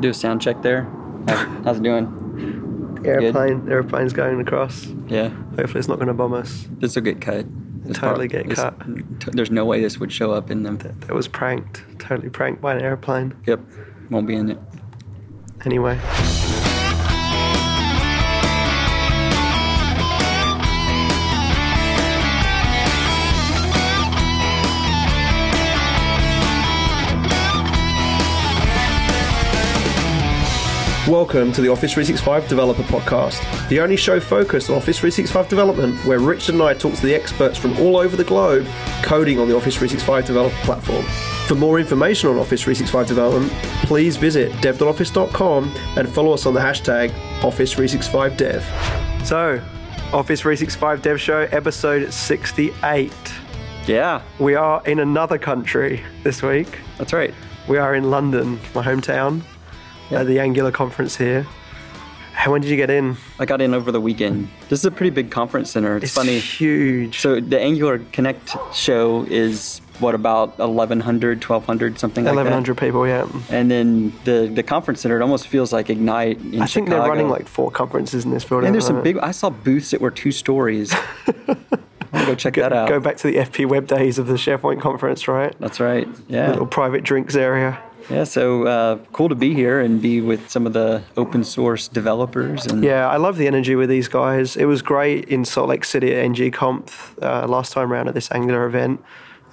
Do a sound check there. How's, it doing? Airplane, airplane's going across. Yeah, Hopefully, it's not going to bomb us. this will get cut. This Totally get this- cut. t- there's no way this would show up in them. That was pranked. Totally pranked by an airplane. Yep, won't be in it. Anyway, Welcome to the Office 365 Developer Podcast, the only show focused on Office 365 development where Richard and I talk to the experts from all over the globe coding on the Office 365 developer platform. For more information on Office 365 development, please visit dev.office.com and follow us on the hashtag Office365Dev. So, Office 365 Dev Show, episode 68. Yeah, We are in another country this week. that's right. We are in London, my hometown, at the Angular conference here. How when did you get in? I got in over the weekend. This is a pretty big conference center. It's, It's funny. huge. So the Angular Connect show is what about 1100, 1200, something like that. 1100 people, yeah. And then the the conference center, it almost feels like Ignite in I think they're running like four conferences in this building. And there's some big. I saw booths that were two stories. I'm gonna go check that out. Go back to the FP Web days of the SharePoint conference, right? That's right. Yeah. Little private drinks area. Yeah. So uh, cool to be here and be with some of the open source developers. And Yeah, I love the energy with these guys. It was great in Salt Lake City at NG Conf uh, last time around at this Angular event.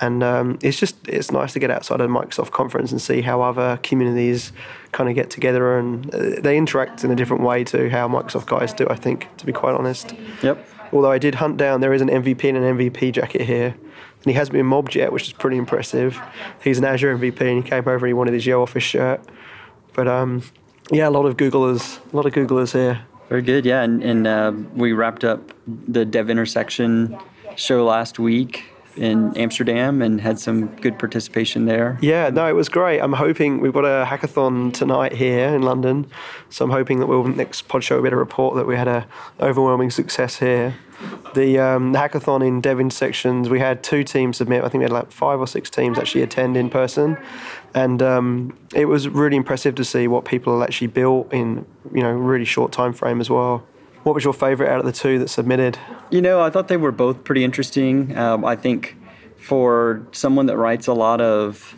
And um, it's just it's nice to get outside of the Microsoft conference and see how other communities kind of get together and uh, they interact in a different way to how Microsoft guys do. I think, to be quite honest. Yep. Although I did hunt down, there is an MVP and an MVP jacket here. And he hasn't been mobbed yet, which is pretty impressive. He's an Azure MVP and he came over and he wanted his Yo Office shirt. But um, yeah, a lot of Googlers, a lot of Googlers here. Very good. Yeah. And, and uh, we wrapped up the Dev Intersection show last week in Amsterdam and had some good participation there. Yeah, no, it was great. I'm hoping we've got a hackathon tonight here in London, so I'm hoping that we'll next pod show we better report that we had a overwhelming success here. The, um, the hackathon in Dev sections, we had two teams submit. I think we had like five or six teams actually attend in person, and um, it was really impressive to see what people actually built in you know really short time frame as well. What was your favourite out of the two that submitted? You know, I thought they were both pretty interesting. Um, I think for someone that writes a lot of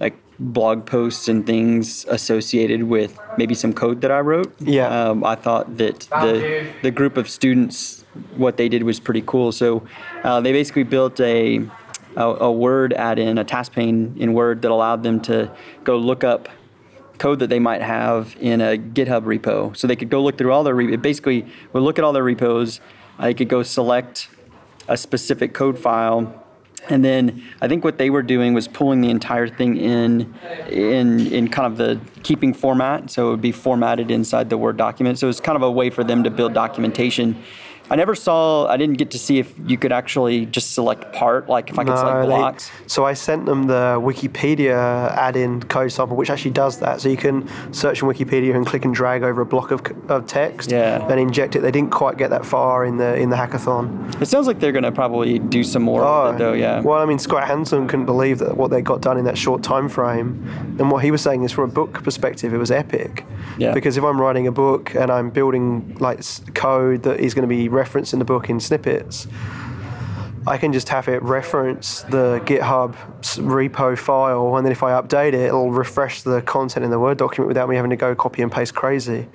like blog posts and things associated with maybe some code that I wrote, Yeah. um, I thought that the the group of students what they did was pretty cool. So uh, they basically built a a, a Word add-in, a task pane in Word that allowed them to go look up code that they might have in a GitHub repo. So they could go look through all their basically would look at all their repos. I could go select a specific code file, and then I think what they were doing was pulling the entire thing in in in kind of the keeping format. So it would be formatted inside the Word document. So it's kind of a way for them to build documentation. I never saw. I didn't get to see if you could actually just select part, like if I could select No, they- blocks. so I sent them the Wikipedia add-in code sample, which actually does that. So you can search in Wikipedia and click and drag over a block of, of text Yeah. and inject it. They didn't quite get that far in the in the hackathon. It sounds like they're going to probably do some more it, oh, though. Yeah. Well, I mean, Scott Hanson couldn't believe that what they got done in that short time frame. And what he was saying is, from a book perspective, it was epic. Yeah. Because if I'm writing a book and I'm building like code that is going to be referenced in the book in snippets, I can just have it reference the GitHub repo file, and then if I update it, it'll refresh the content in the Word document without me having to go copy and paste crazy.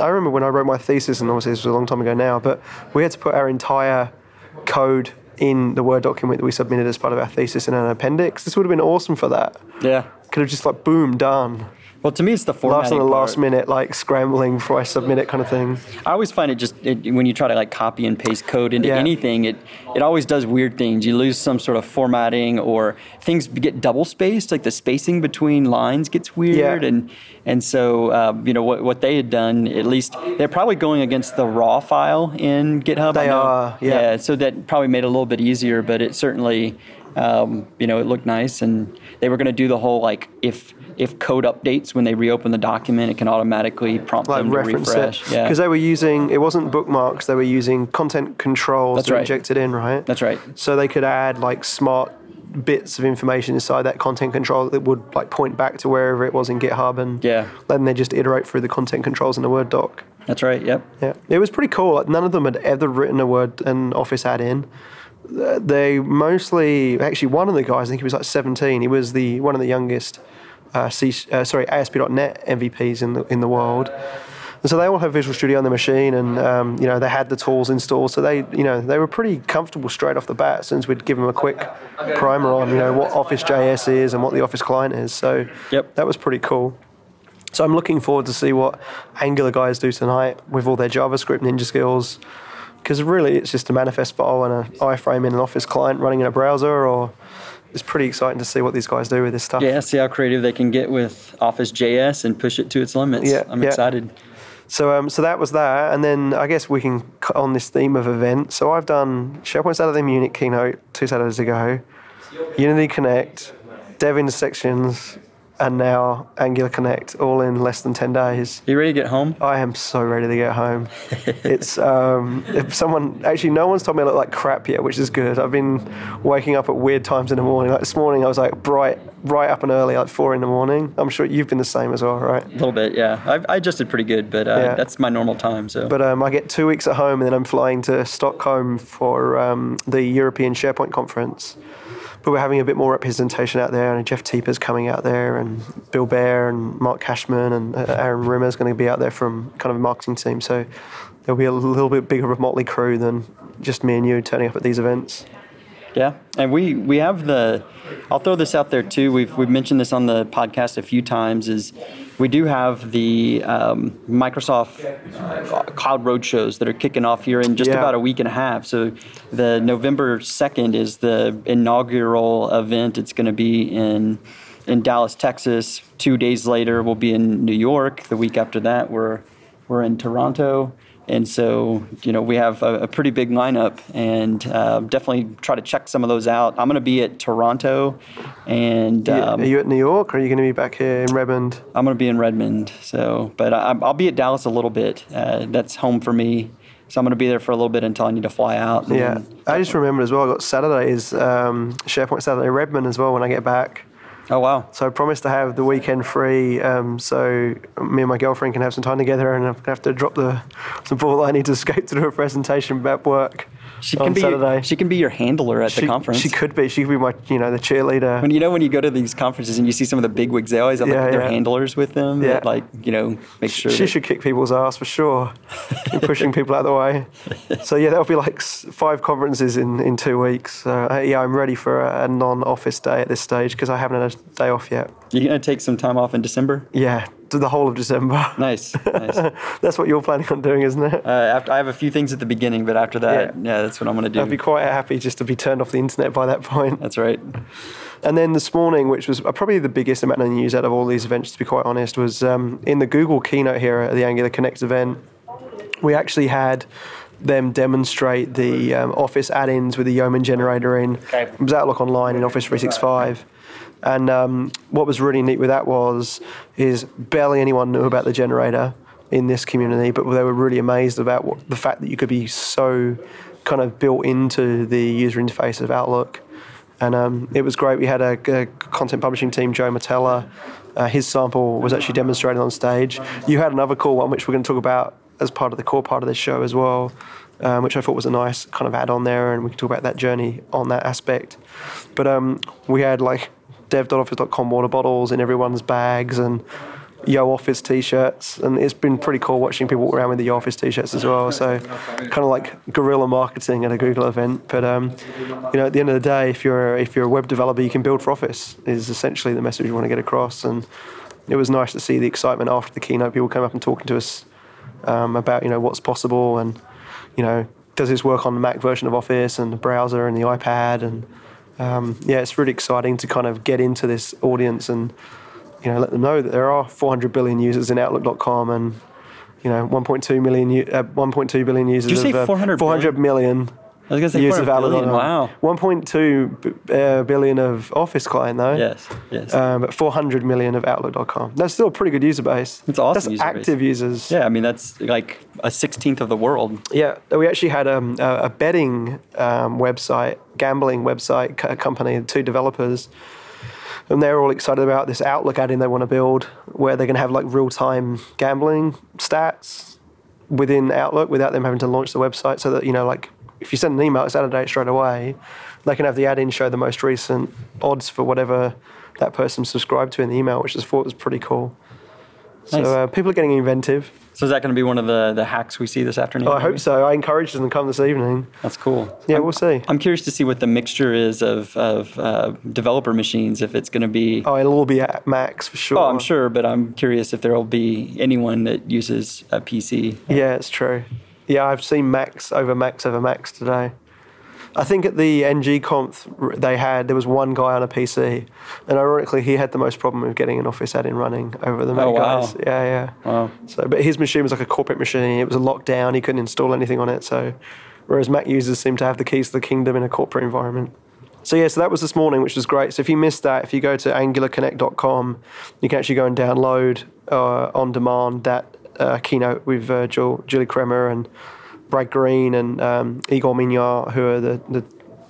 I remember when I wrote my thesis, and obviously this was a long time ago now, but we had to put our entire code in the Word document that we submitted as part of our thesis in an appendix. This would have been awesome for that. Yeah. Could have just like boom done. Well, to me, it's the Last on the last part. minute, like scrambling before I submit it, kind of thing. I always find it just it, when you try to like copy and paste code into Yeah. anything, it it always does weird things. You lose some sort of formatting, or things get double spaced. Like the spacing between lines gets weird, Yeah. and and so uh, you know what what they had done. At least they're probably going against the raw file in GitHub. They are, yeah. So that probably made it a little bit easier, but it certainly. Um, you know, it looked nice, and they were going to do the whole like if if code updates when they reopen the document, it can automatically prompt like them to refresh. it Yeah, because they were using it wasn't bookmarks they were using content controls That's to right. inject it in right That's right. so they could add like smart bits of information inside that content control that would like point back to wherever it was in GitHub, and Yeah. then they just iterate through the content controls in the Word doc. That's right. Yep. Yeah, it was pretty cool. Like, none of them had ever written a Word and Office add-in. They mostly, actually, one of the guys, I think he was like 17. He was the one of the youngest, uh, C, uh, sorry, ASP.NET MVPs in the in the world. And so they all have Visual Studio on their machine, and um, you know they had the tools installed. So they, you know, they were pretty comfortable straight off the bat. Since we'd give them a quick primer on, you know, what Office JS is and what the Office client is. So Yep. that was pretty cool. So I'm looking forward to see what Angular guys do tonight with all their JavaScript ninja skills. Because really, it's just a manifest file and an iframe in an Office client running in a browser. Or it's pretty exciting to see what these guys do with this stuff. Yeah. See how creative they can get with Office JS and push it to its limits. Yeah, I'm yeah. excited. So, um, so that was that, and then I guess we can cut on this theme of event. So I've done SharePoint Saturday Munich keynote two Saturdays ago, Unity Connect, Dev Intersections, and now Angular Connect, all in less than ten days. You ready to get home? I am so ready to get home. it's um, if someone actually no one's told me I look like crap yet, which is good. I've been waking up at weird times in the morning. Like this morning, I was like bright, right up and early, like four in the morning. I'm sure you've been the same as well, right? A little bit. Yeah. I've, I adjusted pretty good, but uh, Yeah. that's my normal time. So. But um, I get two weeks at home, and then I'm flying to Stockholm for um, the European SharePoint conference. But we're having a bit more representation out there, and Jeff Teper's coming out there, and Bill Baer, and Mark Kashman, and uh, Aaron Rimmer's going to be out there from kind of a marketing team. So there'll be a little bit bigger of motley crew than just me and you turning up at these events. Yeah, and we we have the. I'll throw this out there too. We've we've mentioned this on the podcast a few times. Is we do have the um, Microsoft uh, Cloud Roadshows that are kicking off here in just Yeah. about a week and a half. So the November second is the inaugural event. It's going to be in in Dallas, Texas. Two days later, we'll be in New York. The week after that, we're we're in Toronto. And so, you know, we have a, a pretty big lineup, and uh, definitely try to check some of those out. I'm going to be at Toronto, and Are you- um, are you at New York, or are you going to be back here in Redmond? I'm going to be in Redmond. So, but I, I'll be at Dallas a little bit. Uh, that's home for me, so I'm going to be there for a little bit until I need to fly out. Yeah, then- I just remembered as well. I got Saturdays um, SharePoint Saturday Redmond as well when I get back. Oh wow. So I promised to have the weekend free, um, so me and my girlfriend can have some time together, and I'm have to drop the the ball. I need to escape to do a presentation about work She on can be Saturday. she can be your handler at She- the conference. She could be. She could be my, you know, the cheerleader. when you know when you go to these conferences and you see some of the big wigs, they always have Yeah, like, their handlers with them Yeah. that like you know make sure. She that- should kick people's ass for sure, pushing people out of the way. So yeah, that'll be like five conferences in, in two weeks. So uh, yeah, I'm ready for a, a non-office day at this stage because I haven't had a day off yet. You're gonna take some time off in December. Yeah, to the whole of December. Nice, nice. That's what you're planning on doing, isn't it? Uh, after, I have a few things at the beginning, but after that, Yeah. yeah, that's what I'm gonna do. I'd be quite happy just to be turned off the internet by that point. that's right. And then this morning, which was probably the biggest amount of news out of all these events, to be quite honest, was um, in the Google keynote here at the Angular Connect event. We actually had them demonstrate the um, Office add-ins with the Yeoman generator in. It was Outlook Online in Office 365. And um, what was really neat with that was, is barely anyone knew about the generator in this community, but they were really amazed about what, the fact that you could be so kind of built into the user interface of Outlook. And um, it was great. We had a, a content publishing team, Joe Matella. Uh, his sample was actually demonstrated on stage. You had another cool one, which we're going to talk about as part of the core part of this show as well, um, which I thought was a nice kind of add on there, and we can talk about that journey on that aspect. But um, we had like dev.office.com water bottles in everyone's bags and Yo Office t-shirts, and it's been pretty cool watching people walk around with the Yo Office t-shirts as well. So, kind of like guerrilla marketing at a Google event. But um, you know, at the end of the day, if you're if you're a web developer, you can build for Office. Is essentially the message you want to get across. And it was nice to see the excitement after the keynote. People came up and talking to us um, about you know what's possible and you know does this work on the Mac version of Office and the browser and the iPad and um, yeah, it's really exciting to kind of get into this audience and you know let them know that there are 400 billion users in Outlook.com and you know 1.2 million, uh, 1.2 billion users you say of uh, 400 400 million I was gonna say use of 400 billion, Outlook. wow. 1.2 uh, billion of Office client though. Yes, yes. Um, but 400 million of Outlook.com. That's still a pretty good user base. It's awesome That's user base. active users. yeah, I mean that's like a sixteenth of the world. Yeah, we actually had um, a, a betting um, website, gambling website company, two developers, and they're all excited about this Outlook add-in they want to build, where they're going to have like real-time gambling stats within Outlook without them having to launch the website, so that you know, like if you send an email, it's out of date straight away. They can have the add-in show the most recent odds for whatever that person subscribed to in the email, which I thought was pretty cool. Nice. So uh, people are getting inventive. So is that going to be one of the, the hacks we see this afternoon? Oh, I maybe? hope so. I encourage them to come this evening. That's cool. Yeah, I'm, we'll see. I'm curious to see what the mixture is of, of uh, developer machines. If it's going to be, Oh, it'll all be at Macs for sure. oh, I'm sure, but I'm curious if there will be anyone that uses a PC. Yeah, it's true. Yeah, I've seen Macs over Macs over Macs today. I think at the NG conf they had there was one guy on a PC, and ironically he had the most problem with getting an Office add-in running over the Mac Oh, wow. guys. Yeah, yeah. Wow. So, but his machine was like a corporate machine. It was a lockdown. He couldn't install anything on it. So, whereas Mac users seem to have the keys to the kingdom in a corporate environment. So yeah, so that was this morning, which was great. So if you missed that, if you go to angularconnect.com, you can actually go and download uh, on demand that uh, keynote with uh, Jul- Julie Kremer and Brad Green and um, Igor Minar, who are the, the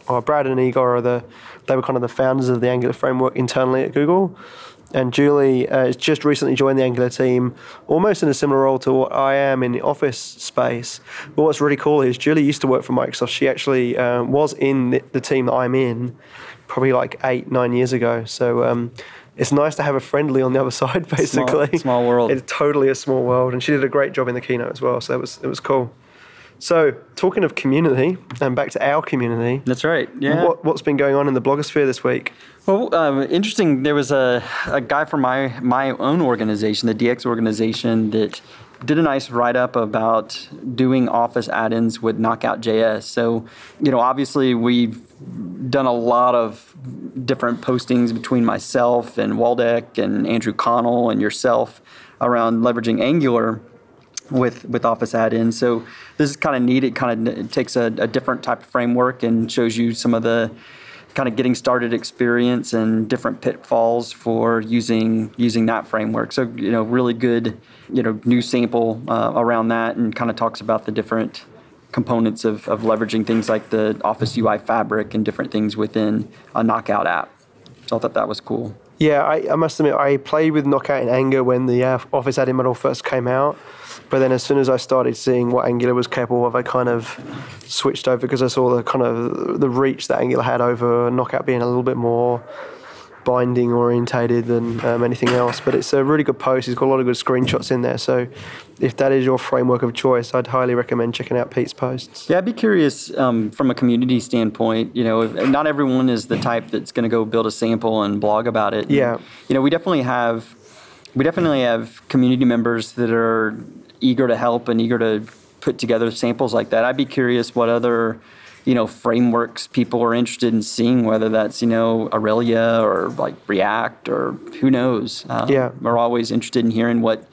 or Brad and Igor are the they were kind of the founders of the Angular framework internally at Google. And Julie uh, has just recently joined the Angular team, almost in a similar role to what I am in the office space. But what's really cool is Julie used to work for Microsoft. She actually um, was in the, the team that I'm in, probably like eight, nine years ago. So um, it's nice to have a friendly on the other side, basically. It's a small world. It's totally a small world, and she did a great job in the keynote as well. So it was it was cool. So talking of community, and back to our community. That's right. Yeah. What, what's been going on in the blogosphere this week? Well, um, interesting. There was a, a guy from my my own organization, the DX organization, that did a nice write up about doing Office add-ins with Knockout.js. So, you know, obviously we've done a lot of different postings between myself and Waldek and Andrew Connell and yourself around leveraging Angular with with Office add-ins. So this is kind of neat. It kind of takes a, a different type of framework and shows you some of the kind of getting started experience and different pitfalls for using using that framework. So you know, really good you know new sample uh, around that and kind of talks about the different components of, of leveraging things like the Office UI fabric and different things within a Knockout app. So I thought that was cool. Yeah, I, I must admit, I played with Knockout in Anger when the uh, Office add-in model first came out. But then as soon as I started seeing what Angular was capable of, I kind of switched over because I saw the kind of the reach that Angular had over Knockout being a little bit more binding orientated than um, anything else. But it's a really good post. He's got a lot of good screenshots in there. So if that is your framework of choice, I'd highly recommend checking out Pete's posts. Yeah, I'd be curious um, from a community standpoint. You know, not everyone is the type that's going to go build a sample and blog about it. Yeah. You know, we definitely have we definitely have community members that are eager to help and eager to put together samples like that. I'd be curious what other you know frameworks people are interested in seeing, whether that's you know Aurelia or like React or who knows. Um, Yeah. we're always interested in hearing what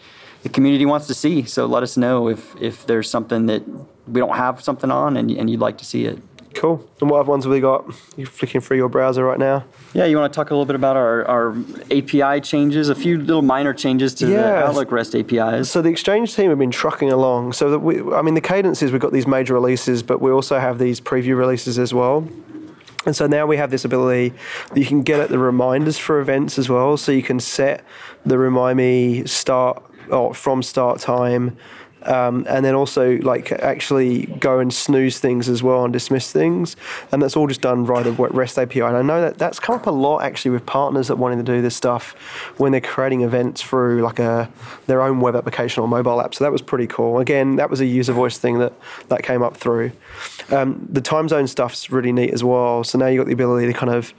the community wants to see. So let us know if if there's something that we don't have something on and, and you'd like to see it. Cool. And what other ones have we got? You're flicking through your browser right now. Yeah, you want to talk a little bit about our, our API changes, a few little minor changes to the Yeah. Outlook REST APIs. So the Exchange team have been trucking along. So that we, I mean, the cadence is we've got these major releases, but we also have these preview releases as well. And so now we have this ability that you can get at the reminders for events as well. So you can set the remind me start or from start time. Um, and then also like actually go and snooze things as well and dismiss things, and that's all just done via the REST API. And I know that that's come up a lot actually with partners that wanting to do this stuff when they're creating events through like a their own web application or mobile app. So that was pretty cool. Again, that was a user voice thing that that came up through. Um, the time zone stuff's really neat as well. So now you've got the ability to kind of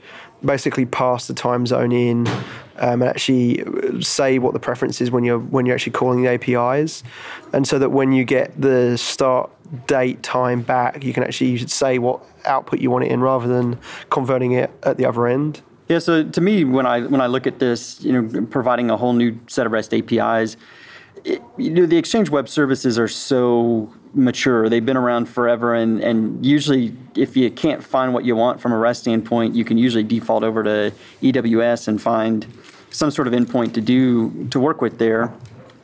basically pass the time zone in um, and actually say what the preference is when you're when you're actually calling the APIs, and so that when you get the start date time back, you can actually say what output you want it in rather than converting it at the other end. Yeah, so to me, when I when I look at this, you know, providing a whole new set of REST APIs, it, you know, the Exchange Web Services are so mature. They've been around forever, and, and usually, if you can't find what you want from a REST standpoint, you can usually default over to EWS and find some sort of endpoint to do to work with there.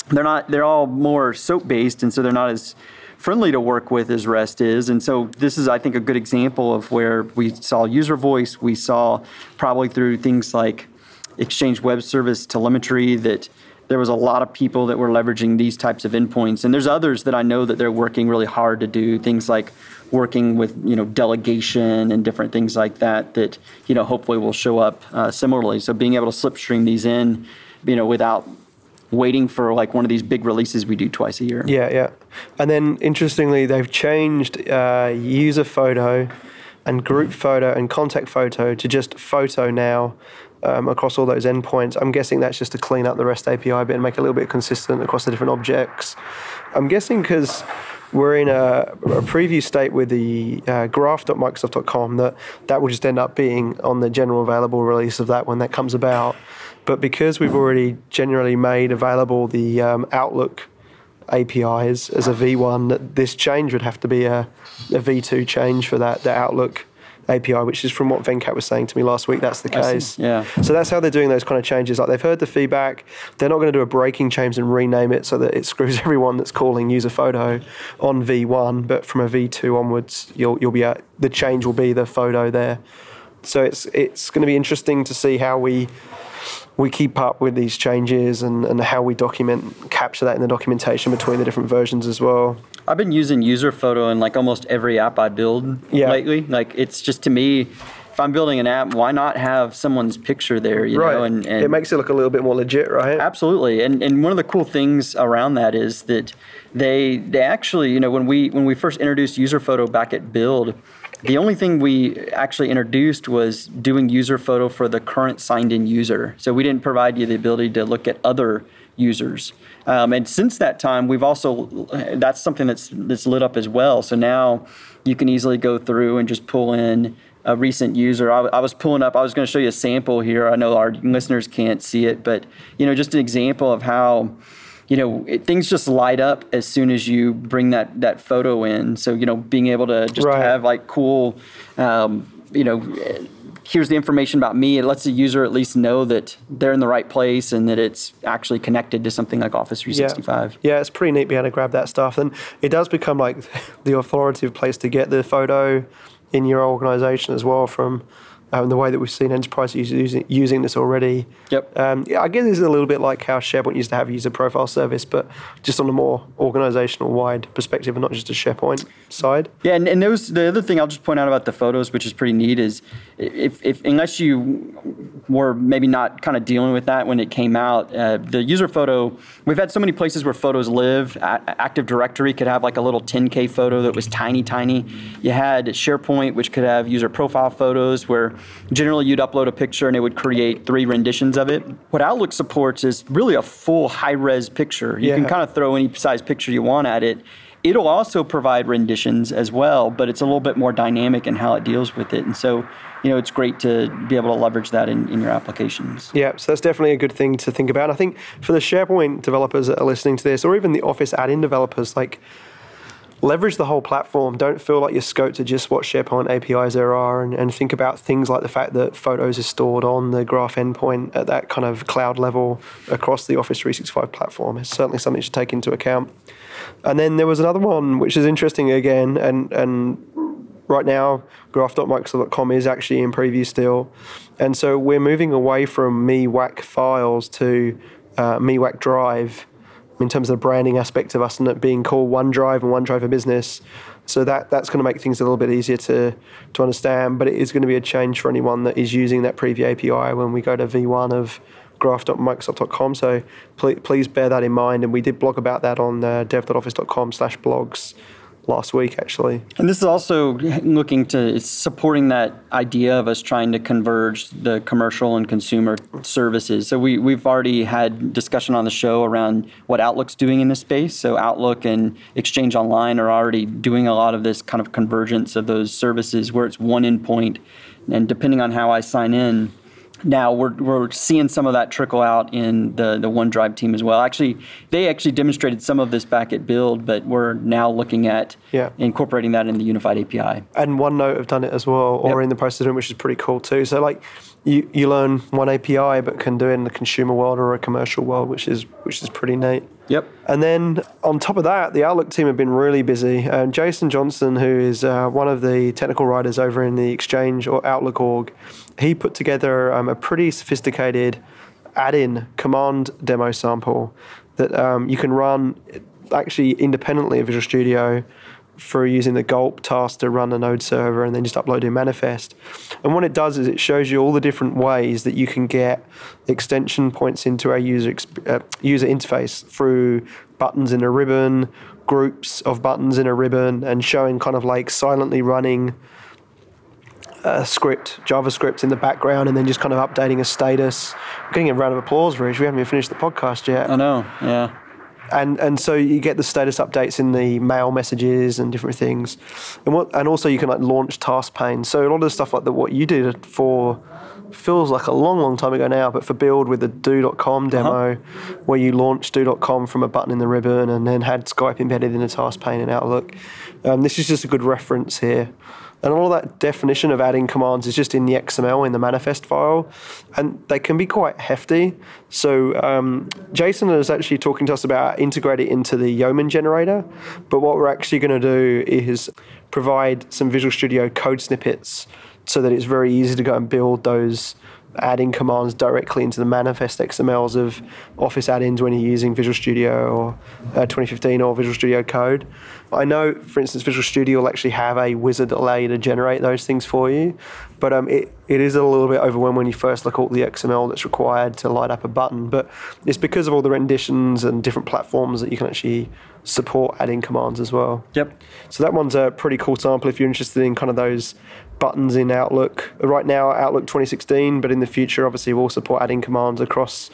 They're not. They're all more SOAP based, and so they're not as friendly to work with as REST is. And so this is, I think, a good example of where we saw user voice. We saw probably through things like Exchange Web Service telemetry that there was a lot of people that were leveraging these types of endpoints. And there's others that I know that they're working really hard to do things like working with you know delegation and different things like that that you know hopefully will show up uh, similarly. So being able to slipstream these in, you know, without waiting for like one of these big releases we do twice a year. Yeah, yeah. And then interestingly, they've changed uh, user photo and group photo and contact photo to just photo now um, across all those endpoints. I'm guessing that's just to clean up the REST API bit and make it a little bit consistent across the different objects. I'm guessing because we're in a, a, preview state with the uh, graph.microsoft.com that that will just end up being on the general available release of that when that comes about. But because we've already generally made available the um, Outlook APIs as a V1, this change would have to be a, a V2 change for that, the Outlook API, which is from what Venkat was saying to me last week. That's the case. Yeah. So that's how they're doing those kind of changes. Like they've heard the feedback. They're not going to do a breaking change and rename it so that it screws everyone that's calling user photo on V1. But from a V2 onwards, you'll you'll be at, the change will be the photo there. So it's it's going to be interesting to see how we we keep up with these changes and, and how we document capture that in the documentation between the different versions as well. I've been using user photo in like almost every app I build yeah. lately. Like it's just to me, if I'm building an app, why not have someone's picture there? You right. know, and, and it makes it look a little bit more legit, right? Absolutely. And and one of the cool things around that is that they they actually, you know, when we when we first introduced user photo back at Build the only thing we actually introduced was doing user photo for the current signed in user. So we didn't provide you the ability to look at other users. Um, and since that time, we've also that's something that's that's lit up as well. So now you can easily go through and just pull in a recent user. I, I was pulling up. I was going to show you a sample here. I know our listeners can't see it, but you know, just an example of how you know it, things just light up as soon as you bring that that photo in. So you know, being able to just right. have like cool, um, you know. Here's the information about me. It lets the user at least know that they're in the right place and that it's actually connected to something like Office 365. Yeah, yeah it's pretty neat being able to grab that stuff. And it does become like the authoritative place to get the photo in your organization as well from um, the way that we've seen enterprises using, using this already. Yep. Um, yeah, I guess it's a little bit like how SharePoint used to have a user profile service, but just on a more organizational wide perspective and not just a SharePoint side. Yeah, and, and those, the other thing I'll just point out about the photos, which is pretty neat, is if, if unless you were maybe not kind of dealing with that when it came out, uh, the user photo, we've had so many places where photos live. A- Active Directory could have like a little 10K photo that was tiny, tiny. You had SharePoint, which could have user profile photos where Generally, you'd upload a picture and it would create three renditions of it. What Outlook supports is really a full high res picture. You yeah. can kind of throw any size picture you want at it. It'll also provide renditions as well, but it's a little bit more dynamic in how it deals with it. And so, you know, it's great to be able to leverage that in, in your applications. Yeah, so that's definitely a good thing to think about. I think for the SharePoint developers that are listening to this, or even the Office add in developers, like leverage the whole platform. Don't feel like you're scoped to just what SharePoint APIs there are, and, and think about things like the fact that photos are stored on the Graph endpoint at that kind of cloud level across the Office 365 platform. It's certainly something to take into account. And then there was another one which is interesting again, and and right now graph.microsoft.com is actually in preview still, and so we're moving away from MeWAC files to uh, MeWAC Drive in terms of the branding aspect of us and it being called OneDrive and OneDrive for Business. So that that's going to make things a little bit easier to to understand. But it is going to be a change for anyone that is using that preview API when we go to V1 of graph.microsoft.com. So please, please bear that in mind. And we did blog about that on uh, dev.office.com/blogs last week actually. And this is also looking to supporting that idea of us trying to converge the commercial and consumer services. So we we've already had discussion on the show around what Outlook's doing in this space. So Outlook and Exchange Online are already doing a lot of this kind of convergence of those services where it's one endpoint and depending on how I sign in now we're, we're seeing some of that trickle out in the, the OneDrive team as well. Actually, they actually demonstrated some of this back at Build, but we're now looking at Yeah. incorporating that in the unified API. and OneNote have done it as well, or Yep. in the process of doing, which is pretty cool too. So like, you, you learn one API, but can do it in the consumer world or a commercial world, which is which is pretty neat. Yep. And then on top of that, the Outlook team have been really busy. Um, Jason Johnson, who is uh, one of the technical writers over in the Exchange or Outlook org, he put together um, a pretty sophisticated add-in command demo sample that um, you can run actually independently of Visual Studio for using the gulp task to run a node server and then just upload your manifest. And what it does is it shows you all the different ways that you can get extension points into our user exp- uh, user interface through buttons in a ribbon, groups of buttons in a ribbon, and showing kind of like silently running a script, JavaScript in the background, and then just kind of updating a status. I'm getting a round of applause, Rich. We haven't even finished the podcast yet I know. Yeah. And and so you get the status updates in the mail messages and different things, and what and also you can like launch task pane. So a lot of the stuff like the what you did for feels like a long long time ago now, but for build with the do.com demo, where you launched do.com from a button in the ribbon and then had Skype embedded in the task pane in Outlook. Um, this is just a good reference here. And all that definition of add-in commands is just in the XML in the manifest file, and they can be quite hefty. So um, Jason is actually talking to us about integrating it into the Yeoman generator. But what we're actually going to do is provide some Visual Studio code snippets so that it's very easy to go and build those add-in commands directly into the manifest XMLs of Office add-ins when you're using Visual Studio or uh, 2015 or Visual Studio Code. I know, for instance, Visual Studio will actually have a wizard that allow you to generate those things for you, but um, it, it is a little bit overwhelming when you first look at all the XML that's required to light up a button. But it's because of all the renditions and different platforms that you can actually support add-in commands as well. Yep. So that one's a pretty cool sample if you're interested in kind of those buttons in Outlook. Right now, Outlook 2016, but in the future, obviously, we'll support add-in commands across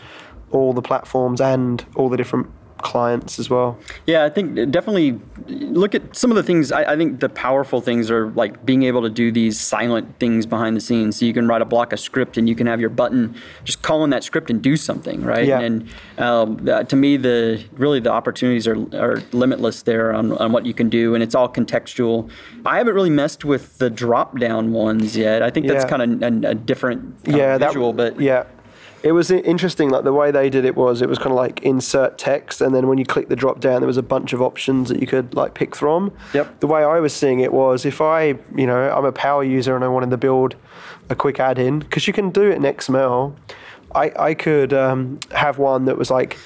all the platforms and all the different clients as well. Yeah, I think definitely look at some of the things. I, I, think the powerful things are like being able to do these silent things behind the scenes. So you can write a block of script and you can have your button just call in that script and do something, right? Yeah. And um, uh, to me, the really the opportunities are, are limitless there on, on what you can do, and it's all contextual. I haven't really messed with the drop down ones yet. I think that's Yeah. kind of a, a different yeah, of visual, that, but yeah. It was interesting, like the way they did it was it was kind of like insert text, and then when you click the drop down, there was a bunch of options that you could like pick from. Yep. The way I was seeing it was if I, you know, I'm a power user and I wanted to build a quick add-in because you can do it in XML. I I could um, have one that was like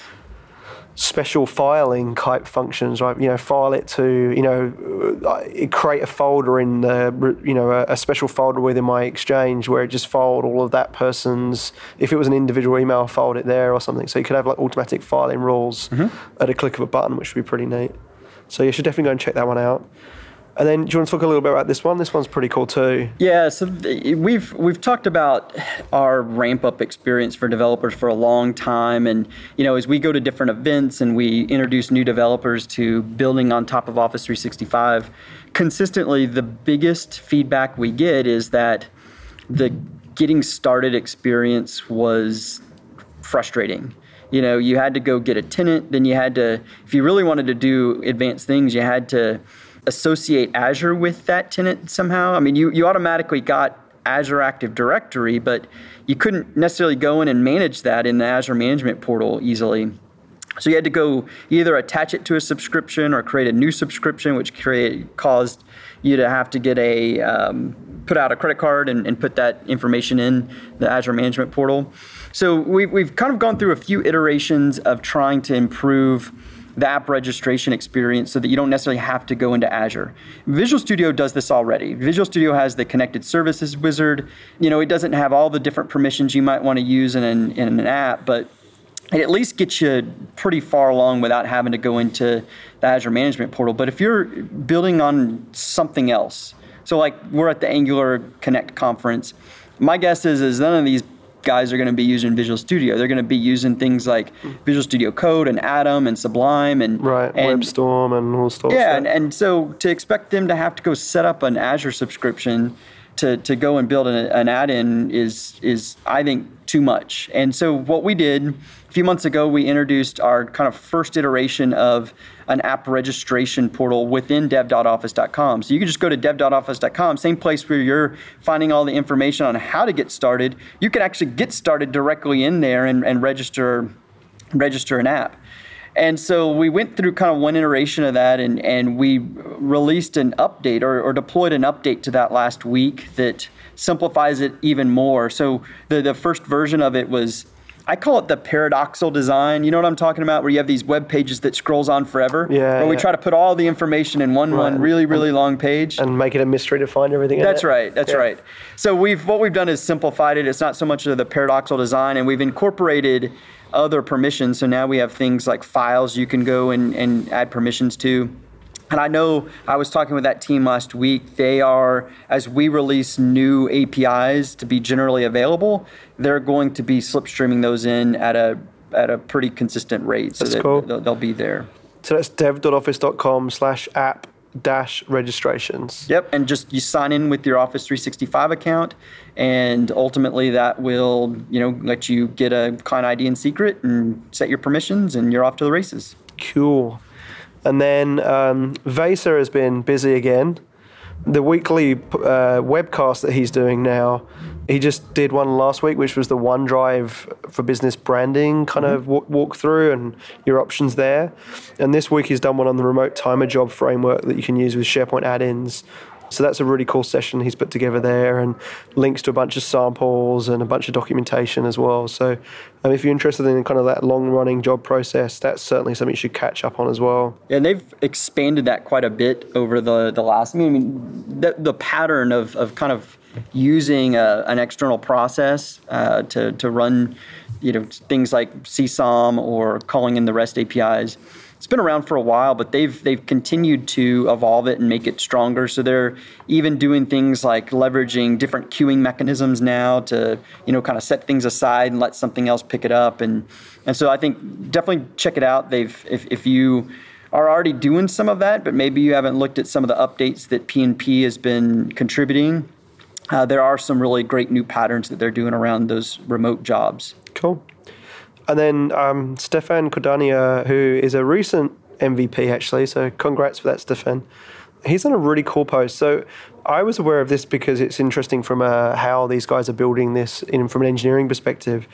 special filing type functions, right? You know, file it to, you know, uh, create a folder in the, you know, a, a special folder within my Exchange where it just filed all of that person's. If it was an individual email, filed it there or something. So you could have like automatic filing rules at a click of a button, which would be pretty neat. So you should definitely go and check that one out. And then, do you want to talk a little bit about this one? This one's pretty cool too. Yeah, so th- we've we've talked about our ramp up experience for developers for a long time, and you know as we go to different events and we introduce new developers to building on top of Office 365, consistently the biggest feedback we get is that the getting started experience was frustrating. You know, you had to go get a tenant, then you had to, if you really wanted to do advanced things, you had to associate Azure with that tenant somehow. I mean, you, you automatically got Azure Active Directory, but you couldn't necessarily go in and manage that in the Azure Management Portal easily. So you had to go either attach it to a subscription or create a new subscription, which create, caused you to have to get a um, put out a credit card and, and put that information in the Azure Management Portal. So we've, we've kind of gone through a few iterations of trying to improve the app registration experience so that you don't necessarily have to go into Azure. Visual Studio does this already. Visual Studio has the connected services wizard. You know, it doesn't have all the different permissions you might want to use in an, in an app, but it at least gets you pretty far along without having to go into the Azure Management Portal. But if you're building on something else, so like we're at the Angular Connect conference, my guess is is none of these guys are going to be using Visual Studio. They're going to be using things like Visual Studio Code and Atom and Sublime and Right, and, WebStorm and all sorts. yeah, and, and so to expect them to have to go set up an Azure subscription to, to go and build an, an add-in is is I think too much. And so what we did a few months ago, we introduced our kind of first iteration of an app registration portal within dev.office.com. So you can just go to dev.office.com, same place where you're finding all the information on how to get started. You can actually get started directly in there and, and register register an app. And so we went through kind of one iteration of that and, and we released an update or, or deployed an update to that last week that simplifies it even more. So the, the first version of it was I call it the parallax design. You know what I'm talking about? Where you have these web pages that scrolls on forever. Yeah. Where we yeah. try to put all the information in one Right. one really really long page. and make it a mystery to find everything. in That's right. That's Yeah. right. So we've what we've done is simplified it. It's not so much of the parallax design, and we've incorporated other permissions. So now we have things like files you can go and, and add permissions to. And I know I was talking with that team last week. They are, as we release new APIs to be generally available, they're going to be slipstreaming those in at a at a pretty consistent rate. So That's that cool. they'll, they'll be there. So that's dev.office.com slash app dash registrations. Yep, and just you sign in with your Office 365 account, and ultimately that will you know let you get a client ID in secret and set your permissions, and you're off to the races. Cool. And then um, Vesa has been busy again. The weekly uh, webcast that he's doing now, he just did one last week, which was the OneDrive for business branding kind of walk, walk through and your options there. And this week he's done one on the remote timer job framework that you can use with SharePoint add-ins. So that's a really cool session he's put together there, and links to a bunch of samples and a bunch of documentation as well. So, um, if you're interested in kind of that long-running job process, that's certainly something you should catch up on as well. And they've expanded that quite a bit over the, the last. I mean, the, the pattern of, of kind of using a, an external process uh, to, to run, you know, things like CSOM or calling in the REST APIs. It's been around for a while, but they've they've continued to evolve it and make it stronger. So they're even doing things like leveraging different queuing mechanisms now to you know kind of set things aside and let something else pick it up. And and so I think definitely check it out. They've if if you are already doing some of that, but maybe you haven't looked at some of the updates that PNP has been contributing. Uh, there are some really great new patterns that they're doing around those remote jobs. Cool. And then um, Stefan Kodania, who is a recent MVP actually, so congrats for that, Stefan. He's done a really cool post. So I was aware of this because it's interesting from uh, how these guys are building this in, from an engineering perspective.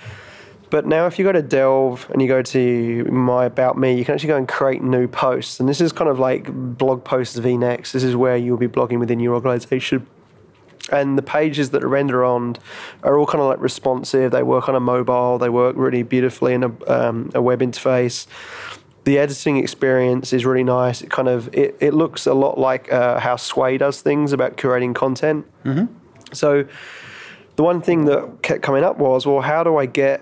But now, if you go to Delve and you go to My About Me, you can actually go and create new posts. And this is kind of like blog posts VNext. This is where you'll be blogging within your organization and the pages that are rendered on are all kind of like responsive. They work on a mobile. They work really beautifully in a, um, a web interface. The editing experience is really nice. It kind of it, it looks a lot like uh, how Sway does things about curating content. Mm-hmm. So the one thing that kept coming up was, well, how do I get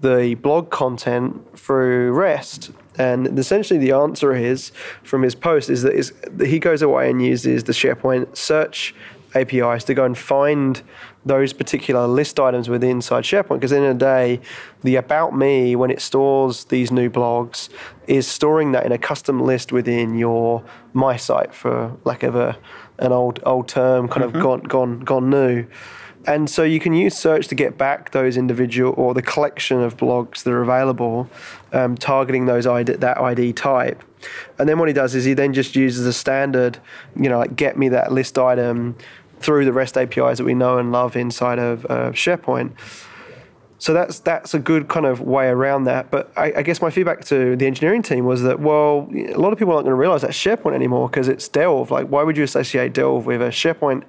the blog content through REST? And essentially, the answer is from his post is that, is that he goes away and uses the SharePoint search APIs to go and find those particular list items within inside SharePoint. Because in the, the day, the About Me, when it stores these new blogs, is storing that in a custom list within your My Site, for lack of a, an old old term, kind of gone gone gone new. And so you can use search to get back those individual or the collection of blogs that are available, um, targeting those ID, that ID type. And then what he does is he then just uses a standard, you know, like get me that list item through the REST APIs that we know and love inside of uh, SharePoint. So that's that's a good kind of way around that. But I, I, guess my feedback to the engineering team was that well, a lot of people aren't going to realize that SharePoint anymore because it's Delve. Like, why would you associate Delve with a SharePoint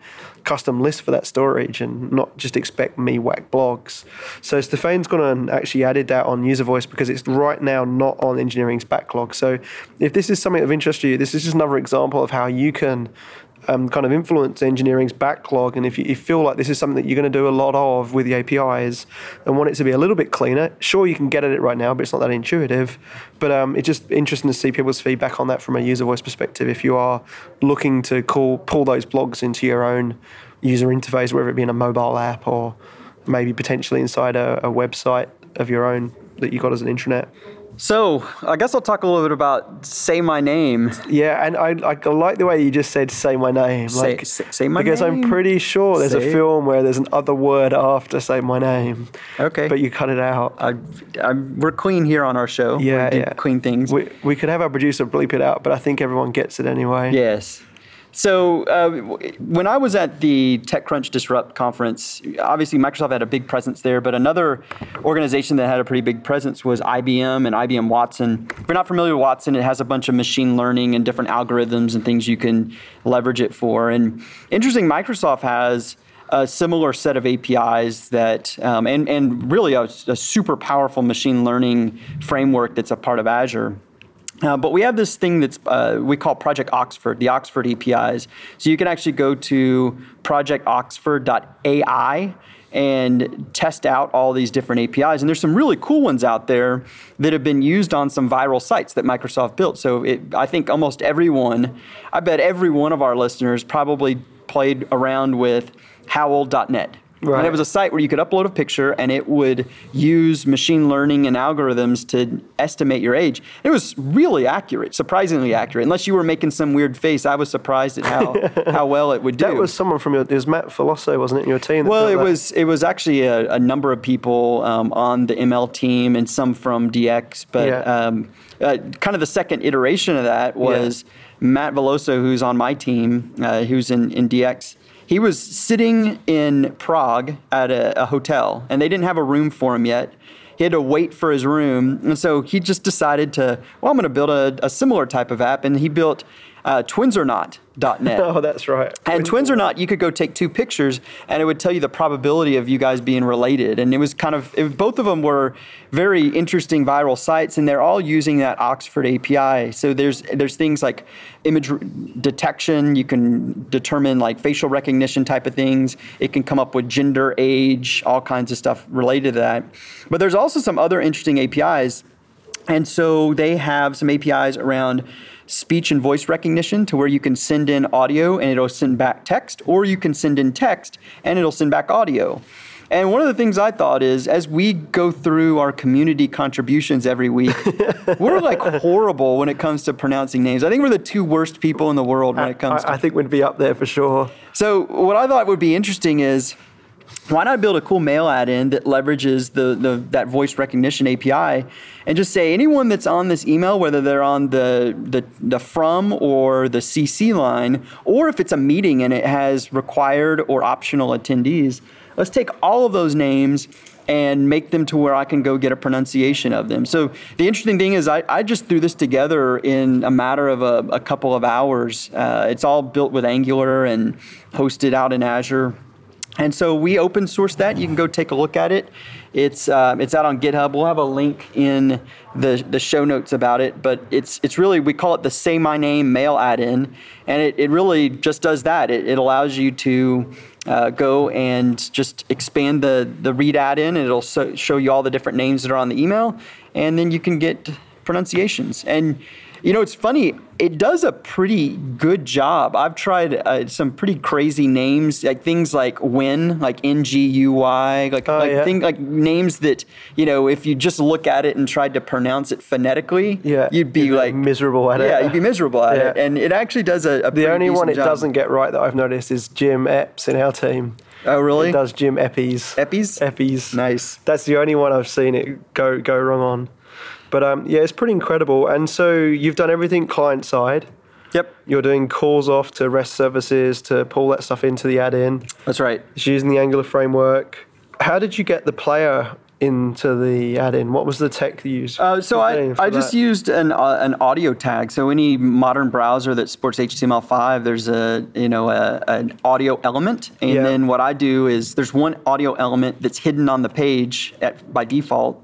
custom list for that storage and not just expect me whack blogs? So Stefan's gone and actually added that on user voice because it's right now not on engineering's backlog. So if this is something of interest to you, this is just another example of how you can um, kind of influence engineering's backlog. And if you, you, feel like this is something that you're going to do a lot of with the APIs and want it to be a little bit cleaner, sure, you can get at it right now, but it's not that intuitive. But um, it's just interesting to see people's feedback on that from a user voice perspective. If you are looking to call, pull those blogs into your own user interface, whether it be in a mobile app or maybe potentially inside a, a website of your own. that you got as an intranet. So I guess I'll talk a little bit about say my name. Yeah, and I, I like the way you just said "say my name." Say- Like, say- say my because name. I'm pretty sure there's Say- a film where there's an other word after "say my name." Okay. but you cut it out. I, I, we're clean here on our show. yeah, yeah. clean things. We, we could have our producer bleep it out, but I think everyone gets it anyway. Yes. So uh, when I was at the TechCrunch Disrupt conference, obviously Microsoft had a big presence there, but another organization that had a pretty big presence was IBM and IBM Watson. If you're not familiar with Watson, it has a bunch of machine learning and different algorithms and things you can leverage it for. And interesting, Microsoft has a similar set of APIs that, um, and, and really a, a super powerful machine learning framework that's a part of Azure. Uh, but we have this thing that's uh, we call Project Oxford, the Oxford APIs. So you can actually go to projectoxford.ai and test out all these different APIs. And there's some really cool ones out there that have been used on some viral sites that Microsoft built. So it, I think almost everyone, I bet every one of our listeners probably played around with howold.net. Right. And it was a site where you could upload a picture and it would use machine learning and algorithms to estimate your age. It was really accurate, surprisingly accurate. Unless you were making some weird face, I was surprised at how, how well it would do. That was someone from your. It was Matt Velloso, wasn't it, in your team? well, it that? was it was actually a, a number of people um, on the ML team and some from DX, but Yeah. um, uh, kind of the second iteration of that was Matt Velloso, who's on my team, uh, who's in, in DX. He was sitting in Prague at a, a hotel, and they didn't have a room for him yet. He had to wait for his room, and so he just decided to, well, I'm going to build a, a similar type of app, and he built uh, twinsornot.net. Oh, that's right. And twins or not, you could go take two pictures, and it would tell you the probability of you guys being related. And it was kind of it, both of them were very interesting viral sites, and they're all using that Oxford API. So there's there's things like image detection. You can determine like facial recognition type of things. It can come up with gender, age, all kinds of stuff related to that. But there's also some other interesting APIs. And so they have some APIs around speech and voice recognition to where you can send in audio and it'll send back text, or you can send in text and it'll send back audio. And one of the things I thought is as we go through our community contributions every week, we're like horrible when it comes to pronouncing names. I think we're the two worst people in the world when it comes to I, I think we'd be up there for sure. so what I thought would be interesting is why not build a cool mail add-in that leverages the, the that voice recognition API and just say anyone that's on this email, whether they're on the, the the from or the CC line, or if it's a meeting and it has required or optional attendees, let's take all of those names and make them to where I can go get a pronunciation of them. So the interesting thing is I, I just threw this together in a matter of a, a couple of hours. Uh, it's all built with Angular and hosted out in Azure. And so we open source that. You can go take a look at it. It's uh, it's out on GitHub. We'll have a link in the the show notes about it. But it's it's really we call it the Say My Name mail add-in, and it, it really just does that. It, it allows you to uh, go and just expand the the read add-in, and it'll so, show you all the different names that are on the email, and then you can get pronunciations. And you know, it's funny. It does a pretty good job. I've tried uh, some pretty crazy names, like things like Win, like N G U Y, like Oh, like yeah. thing, like names that you know, if you just look at it and tried to pronounce it phonetically, Yeah, you'd be you'd be like miserable at it. Yeah, you'd be miserable at Yeah. it, and it actually does a. a The only one it job. doesn't get right that I've noticed is Jim Epps in our team. Oh, really? It does Jim Eppies. Eppies? Eppies. Nice. That's the only one I've seen it go go wrong on. But um, yeah, it's pretty incredible. And so you've done everything client side. Yep, You're doing calls off to REST services to pull that stuff into the add-in. that's right. It's using the Angular framework. How did you get the player into the add-in? What was the tech you used? Uh, so I. I just used an uh, an audio tag. So any modern browser that supports HTML5, there's a you know a, an audio element, and Yeah. then what I do is there's one audio element that's hidden on the page at, by default,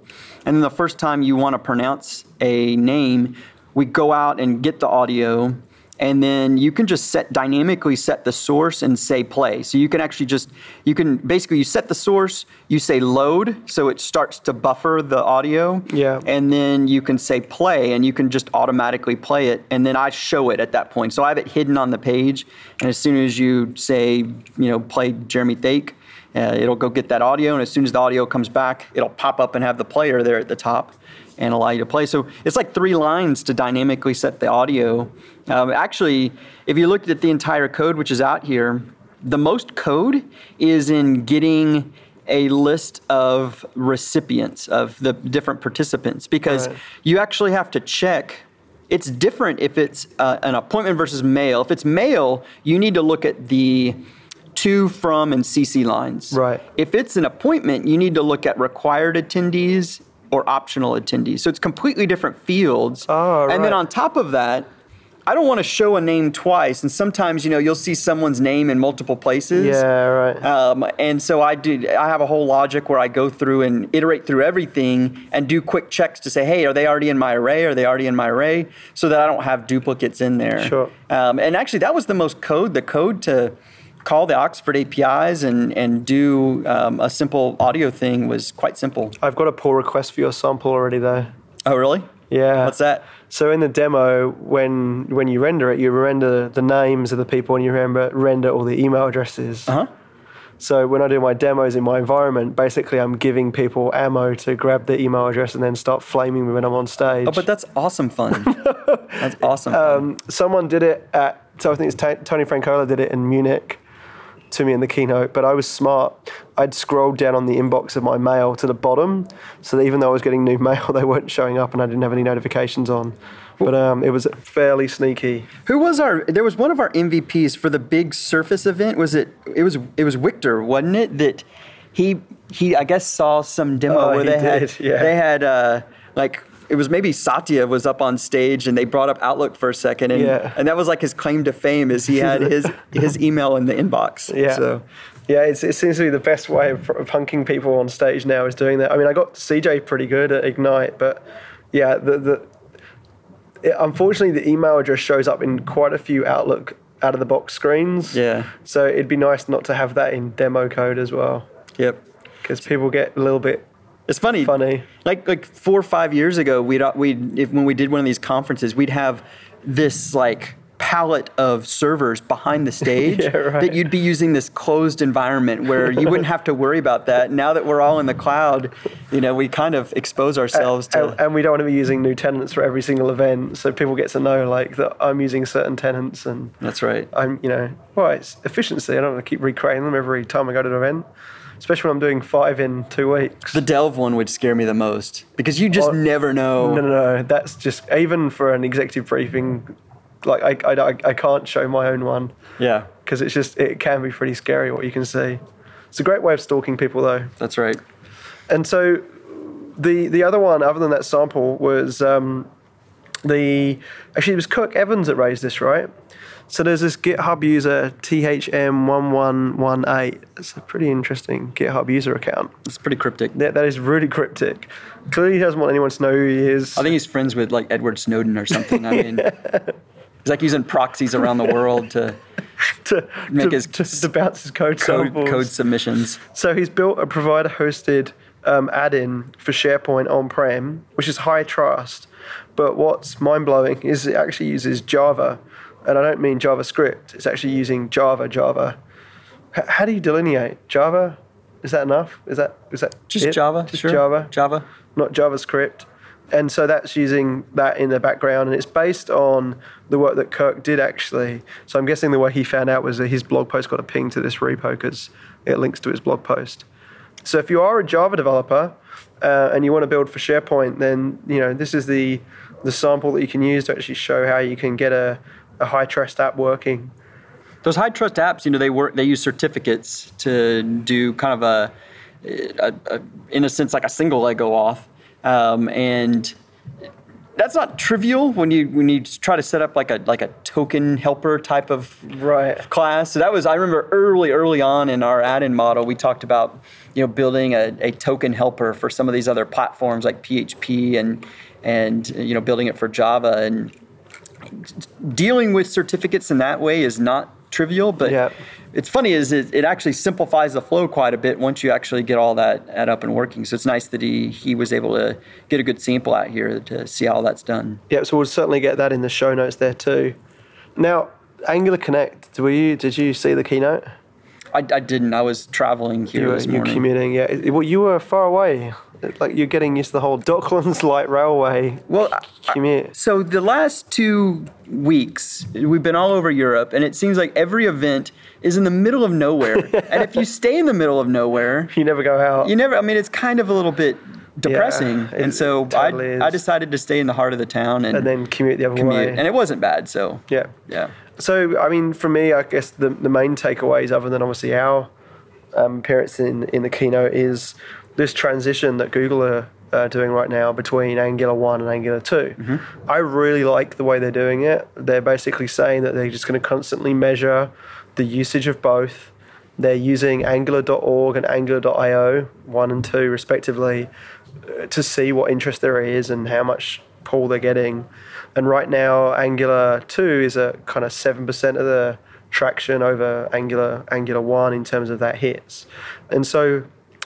and then the first time you want to pronounce a name, we go out and get the audio. And then you can just set dynamically set the source and say play. So you can actually just you can basically you set the source, you say load, so it starts to buffer the audio Yeah. and then you can say play and you can just automatically play it and then i show it at that point so i have it hidden on the page and as soon as you say you know play jeremy thake Uh, it'll go get that audio, and as soon as the audio comes back, it'll pop up and have the player there at the top and allow you to play. So it's like three lines to dynamically set the audio. Um, actually, if you looked at the entire code, which is out here, the most code is in getting a list of recipients of the different participants because Right. you actually have to check it's different if it's uh, an appointment versus mail if it's mail you need to look at the to from and cc lines Right. if it's an appointment you need to look at required attendees or optional attendees so it's completely different fields Oh, and then on top of that I don't want to show a name twice, and sometimes you know you'll see someone's name in multiple places. Yeah, right. Um, and so I did. I have a whole logic where I go through and iterate through everything and do quick checks to say, hey, are they already in my array? Are they already in my array? So that I don't have duplicates in there. Sure. Um, and actually, that was the most code. The code to call the Oxford APIs and and do um, a simple audio thing was quite simple. I've got a pull request for your sample already, though. Oh, really? Yeah. What's that? So in the demo, when when you render it, you render the names of the people, and you remember render all the email addresses. Uh huh. So when I do my demos in my environment, basically I'm giving people ammo to grab the email address and then start flaming me when I'm on stage. Oh, but that's awesome fun. that's awesome. fun. um, someone did it at so I think it's Ta Tony Francola did it in Munich to me in the keynote. But I was smart. I'd scrolled down on the inbox of my mail to the bottom, so that even though I was getting new mail, they weren't showing up, and I didn't have any notifications on. But um, it was fairly sneaky. Who was our? There was one of our MVPs for the big Surface event. Was it? It was. It was Victor, wasn't it? That he he I guess saw some demo Oh, where he they had did, yeah. they had uh, like it was maybe Satya was up on stage and they brought up Outlook for a second and Yeah. and that was like his claim to fame is he had his his email in the inbox. Yeah. So Yeah, it's, it seems to be the best way of, of punking people on stage now is doing that. I mean, I got CJ pretty good at Ignite, but yeah, the, the it, unfortunately the email address shows up in quite a few Outlook out of the box screens. Yeah. So it'd be nice not to have that in demo code as well, yep. because people get a little bit It's funny. Funny. Like like four or five years ago, we'd uh, we when we did one of these conferences, we'd have this like palette of servers behind the stage Yeah, right. that you'd be using this closed environment where you wouldn't have to worry about that. Now that we're all in the cloud, you know, we kind of expose ourselves to. and, and we don't want to be using new tenants for every single event, so people get to know like that I'm using certain tenants and that's right. I'm, you know, well, it's efficiency. I don't want to keep recreating them every time I go to an event, especially when I'm doing five in two weeks. The Delve one would scare me the most because you just Oh, never know. No, no, no. That's just even for an executive briefing. Like I, I, I can't show my own one Yeah, because it's just it can be pretty scary what you can see. It's a great way of stalking people though. that's right. And so the the other one, other than that sample, was um, the actually it was Kirk Evans that raised this, right? So there's this GitHub user THM1118. It's a pretty interesting GitHub user account. It's pretty cryptic. That, that is really cryptic. Clearly, he doesn't want anyone to know who he is. I think he's friends with like Edward Snowden or something. I mean, he's like using proxies around the world to to, make to, his to, to bounce his code code code submissions. So he's built a provider-hosted um, add-in for SharePoint on-prem, which is high trust. But what's mind-blowing is it actually uses Java, and I don't mean JavaScript. It's actually using Java. Java. H- how do you delineate Java? Is that enough? Is that is that Just it? Java, Just sure. Java Java. not JavaScript. And so that's using that in the background, and it's based on the work that Kirk did actually. So I'm guessing the way he found out was that his blog post got a ping to this repo because it links to his blog post. So if you are a Java developer uh, and you want to build for SharePoint, then you know this is the the sample that you can use to actually show how you can get a, a high trust app working. Those high trust apps, you know, they work. They use certificates to do kind of a, a, a in a sense, like a single Lego off, um, and that's not trivial when you when you try to set up like a like a token helper type of Right. class. So that was I remember early early on in our add-in model, we talked about you know building a, a token helper for some of these other platforms like PHP and and you know building it for Java and dealing with certificates in that way is not trivial, but Yeah. it's funny is it, it actually simplifies the flow quite a bit once you actually get all that add up and working. So it's nice that he he was able to get a good sample out here to see how that's done. Yeah, so we'll certainly get that in the show notes there too. Now, Angular Connect, were you, did you see the keynote? I, I didn't. I was traveling here You were, this you were commuting, yeah. Well, you were far away. Like you're getting used to the whole Docklands Light Railway well, commute. So the last two weeks, we've been all over Europe, and it seems like every event is in the middle of nowhere. and if you stay in the middle of nowhere, you never go out. you never. I mean, it's kind of a little bit depressing. it- and so totally I, I decided to stay in the heart of the town and, and then commute the other commute, way. and it wasn't bad. So yeah. yeah, So, I mean, for me, I guess the, the main takeaways, other than obviously our um, appearance in, in the keynote, is this transition that Google are uh, doing right now between Angular 1 and Angular 2. I really like the way they're doing it. They're basically saying that they're just going to constantly measure the usage of both. They're using angular.org and angular.io, 1 and 2 respectively, uh, to see what interest there is and how much pull they're getting. And right now, Angular 2 is a kind of 7% of the traction over Angular Angular 1 in terms of that hits. And so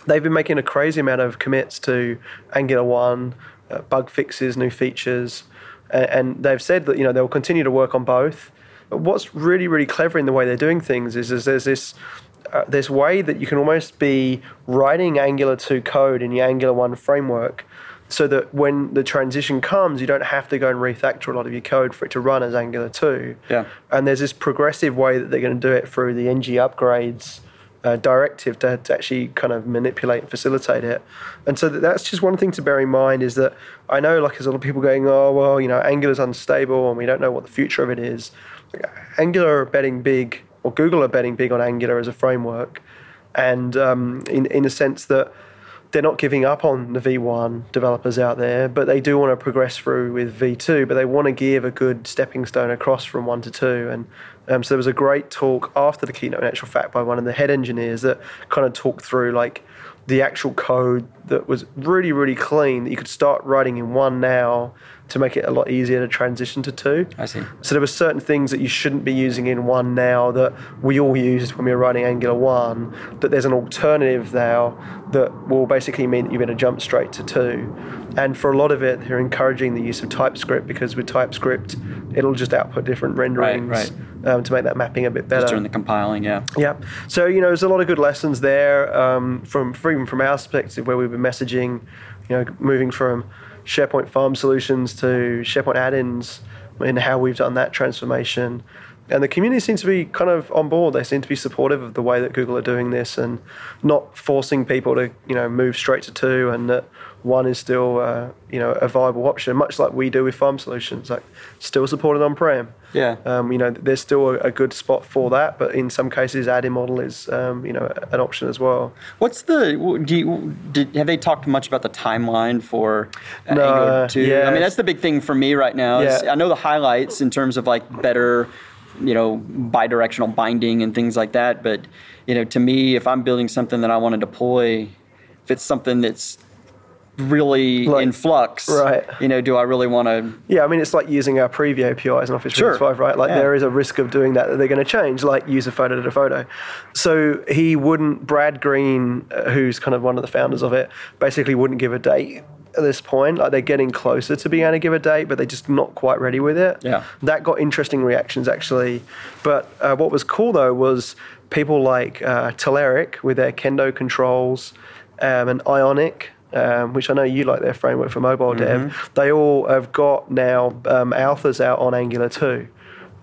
they've been making a crazy amount of commits to Angular 1, uh, bug fixes, new features, and, and they've said that you know they'll continue to work on both. But what's really really clever in the way they're doing things is, is there's this uh, this way that you can almost be writing Angular 2 code in the Angular 1 framework so that when the transition comes, you don't have to go and refactor a lot of your code for it to run as Angular 2. Yeah. And there's this progressive way that they're going to do it through the NG upgrades uh, directive to, to actually kind of manipulate and facilitate it. And so that's just one thing to bear in mind is that I know like there's a lot of people going, oh, well, you know, Angular's unstable and we don't know what the future of it is. Like, Angular are betting big, or Google are betting big on Angular as a framework. And um, in, in a sense that they're not giving up on the V1 developers out there, but they do want to progress through with V2, but they want to give a good stepping stone across from 1 to 2. And um, so there was a great talk after the keynote, in actual fact, by one of the head engineers that kind of talked through like the actual code that was really, really clean that you could start writing in 1 now to make it a lot easier to transition to 2. I see. So there were certain things that you shouldn't be using in one now that we all used when we were writing Angular one. That there's an alternative now that will basically mean that you're going to jump straight to two. And for a lot of it, they're encouraging the use of TypeScript because with TypeScript, it'll just output different renderings right. Um, to make that mapping a bit better. Just during the compiling, yeah. Yeah. So you know, there's a lot of good lessons there um, from from- even from our perspective, where we've been messaging, you know, moving from SharePoint Farm solutions to SharePoint add-ins, and how we've done that transformation. And the community seems to be kind of on board. They seem to be supportive of the way that Google are doing this, and not forcing people to you know move straight to two, and that one is still uh, you know a viable option, much like we do with Farm solutions, like still supported on-prem. Yeah. Um, you know, there's still a, a good spot for that, but in some cases, add-in model is, um, you know, an option as well. What's the? Do you, did have they talked much about the timeline for uh, No, 2? yeah. I mean, that's the big thing for me right now. is Yeah. I know the highlights in terms of like better, you know, bidirectional binding and things like that. But you know, to me, if I'm building something that I want to deploy, if it's something that's really Like- in flux, right. You know, do I really want to? Yeah, I mean, it's like using our preview APIs in Office Sure. 365, right? Like Yeah. there is a risk of doing that that they're going to change, like use a photo to the photo. So he wouldn't, Brad Green, uh, who's kind of one of the founders of it, basically wouldn't give a date at this point. Like they're getting closer to being able to give a date, but they're just not quite ready with it. Yeah. That got interesting reactions actually. But uh, what was cool though was people like uh, Telerik with their Kendo controls um, and Ionic. Um, which I know you like their framework for mobile dev. They all have got now um, alphas out on Angular 2,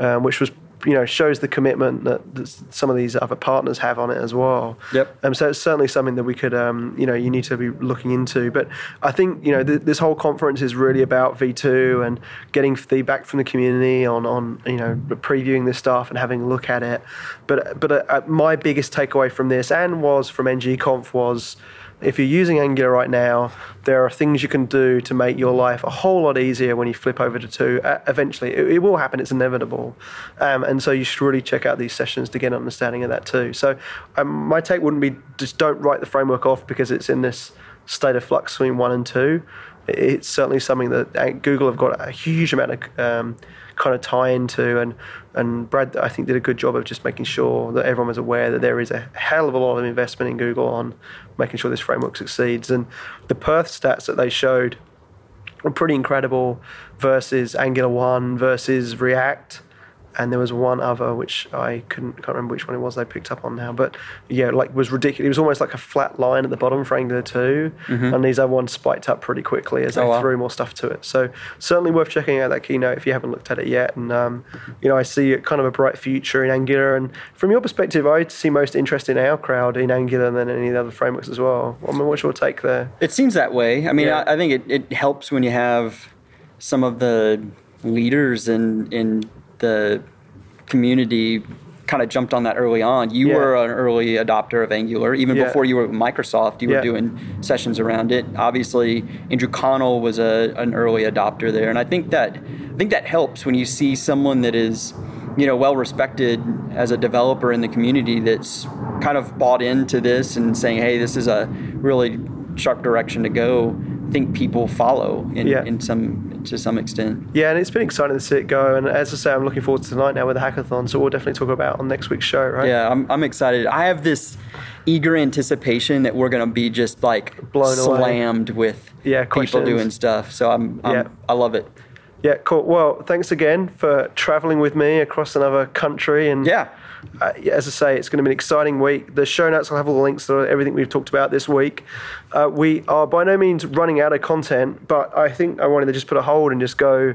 um, which was you know shows the commitment that, that some of these other partners have on it as well. Yep. Um, so it's certainly something that we could, um, you know, you need to be looking into. But I think, you know, th- this whole conference is really about V2 and getting feedback from the community on, on you know, previewing this stuff and having a look at it. But but uh, my biggest takeaway from this and was from NGConf was if you're using Angular right now, there are things you can do to make your life a whole lot easier when you flip over to two. Uh, eventually, it, it will happen; it's inevitable. Um, and so you should really check out these sessions to get an understanding of that too. So um, my take wouldn't be just don't write the framework off because it's in this state of flux between one and two. It's certainly something that uh, Google have got a huge amount of um, kind of tie into, and and Brad I think did a good job of just making sure that everyone was aware that there is a hell of a lot of investment in Google on making sure this framework succeeds. And the perf stats that they showed were pretty incredible versus Angular One versus React. And there was one other which I couldn't can't remember which one it was they picked up on now, but yeah, like was ridiculous. It was almost like a flat line at the bottom for Angular 2 and these other ones spiked up pretty quickly as they Mm-hmm. Oh, wow. threw more stuff to it. So certainly worth checking out that keynote if you haven't looked at it yet. And um, you know, I see kind of a bright future in Angular. And from your perspective, I see most interest in our crowd in Angular than any of the other frameworks as well. I mean, what's your take there? It seems that way. I mean, Yeah. I, I think it, it helps when you have some of the leaders in in the community kind of jumped on that early on. You Yeah. were an early adopter of Angular, even Yeah. before you were with Microsoft. You Yeah. were doing sessions around it. Obviously, Andrew Connell was a, an early adopter there, and I think that I think that helps when you see someone that is, you know, well respected as a developer in the community that's kind of bought into this and saying, "Hey, this is a really sharp direction to go." I think people follow in, Yeah. in some to some extent. Yeah, and it's been exciting to see it go. And as I say, I'm looking forward to tonight now with the hackathon. So we'll definitely talk about on next week's show, right? Yeah, I'm, I'm excited. I have this eager anticipation that we're going to be just like Blown away. slammed with Yeah, people doing stuff. So I'm, I'm Yeah. I love it. Yeah, cool. Well, thanks again for traveling with me across another country. And Yeah. Uh, as I say, it's going to be an exciting week. The show notes will have all the links to everything we've talked about this week. Uh, we are by no means running out of content, but I think I wanted to just put a hold and just go.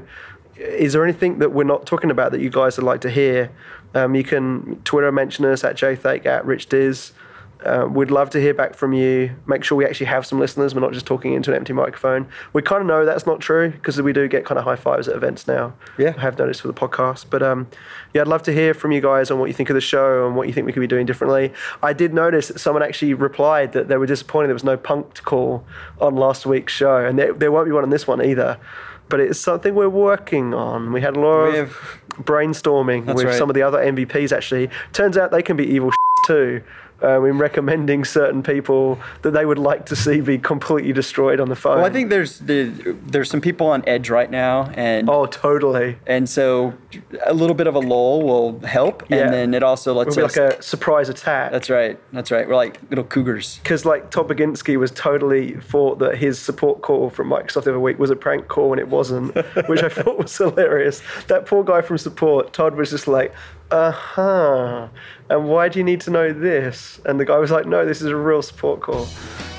Is there anything that we're not talking about that you guys would like to hear? Um, you can Twitter mention us at jthake at richdizz. Uh, we'd love to hear back from you. Make sure we actually have some listeners. We're not just talking into an empty microphone. We kind of know that's not true because we do get kind of high fives at events now. Yeah. I have noticed for the podcast. But um, yeah, I'd love to hear from you guys on what you think of the show and what you think we could be doing differently. I did notice that someone actually replied that they were disappointed there was no punk call on last week's show, and there, there won't be one on this one either. But it's something we're working on. We had a lot of brainstorming with right. some of the other MVPs. Actually, turns out they can be evil too. Um, in recommending certain people that they would like to see be completely destroyed on the phone. Well, I think there's the, there's some people on edge right now, and Oh, totally. and so a little bit of a lull will help, Yeah. and then it also lets It'll us. like a surprise attack. that's right. That's right. We're like little cougars. because like Todd Baginski was totally thought that his support call from Microsoft the other week was a prank call and it wasn't, which I thought was hilarious. That poor guy from support, Todd was just like, uh huh. And why do you need to know this? And the guy was like, no, this is a real support call.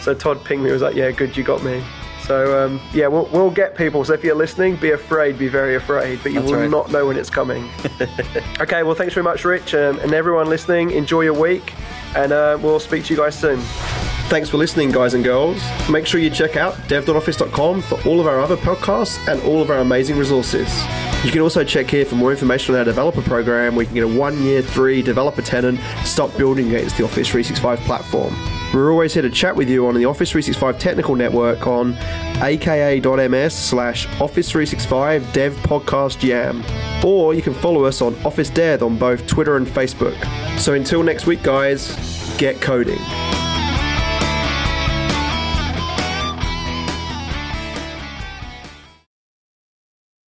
So Todd pinged me, was like, yeah, good, you got me. So um, yeah, we'll, we'll get people. So if you're listening, be afraid, be very afraid, but you That's will right. not know when it's coming. okay, well, thanks very much, Rich, um, and everyone listening. Enjoy your week, and uh, we'll speak to you guys soon. Thanks for listening, guys and girls. Make sure you check out dev.office.com for all of our other podcasts and all of our amazing resources. You can also check here for more information on our developer program where you can get a one year, three developer tenant to stop building against the Office 365 platform. We're always here to chat with you on the Office 365 Technical Network on aka.ms slash Office 365 Dev Podcast Jam. Or you can follow us on Office Dev on both Twitter and Facebook. So until next week, guys, get coding.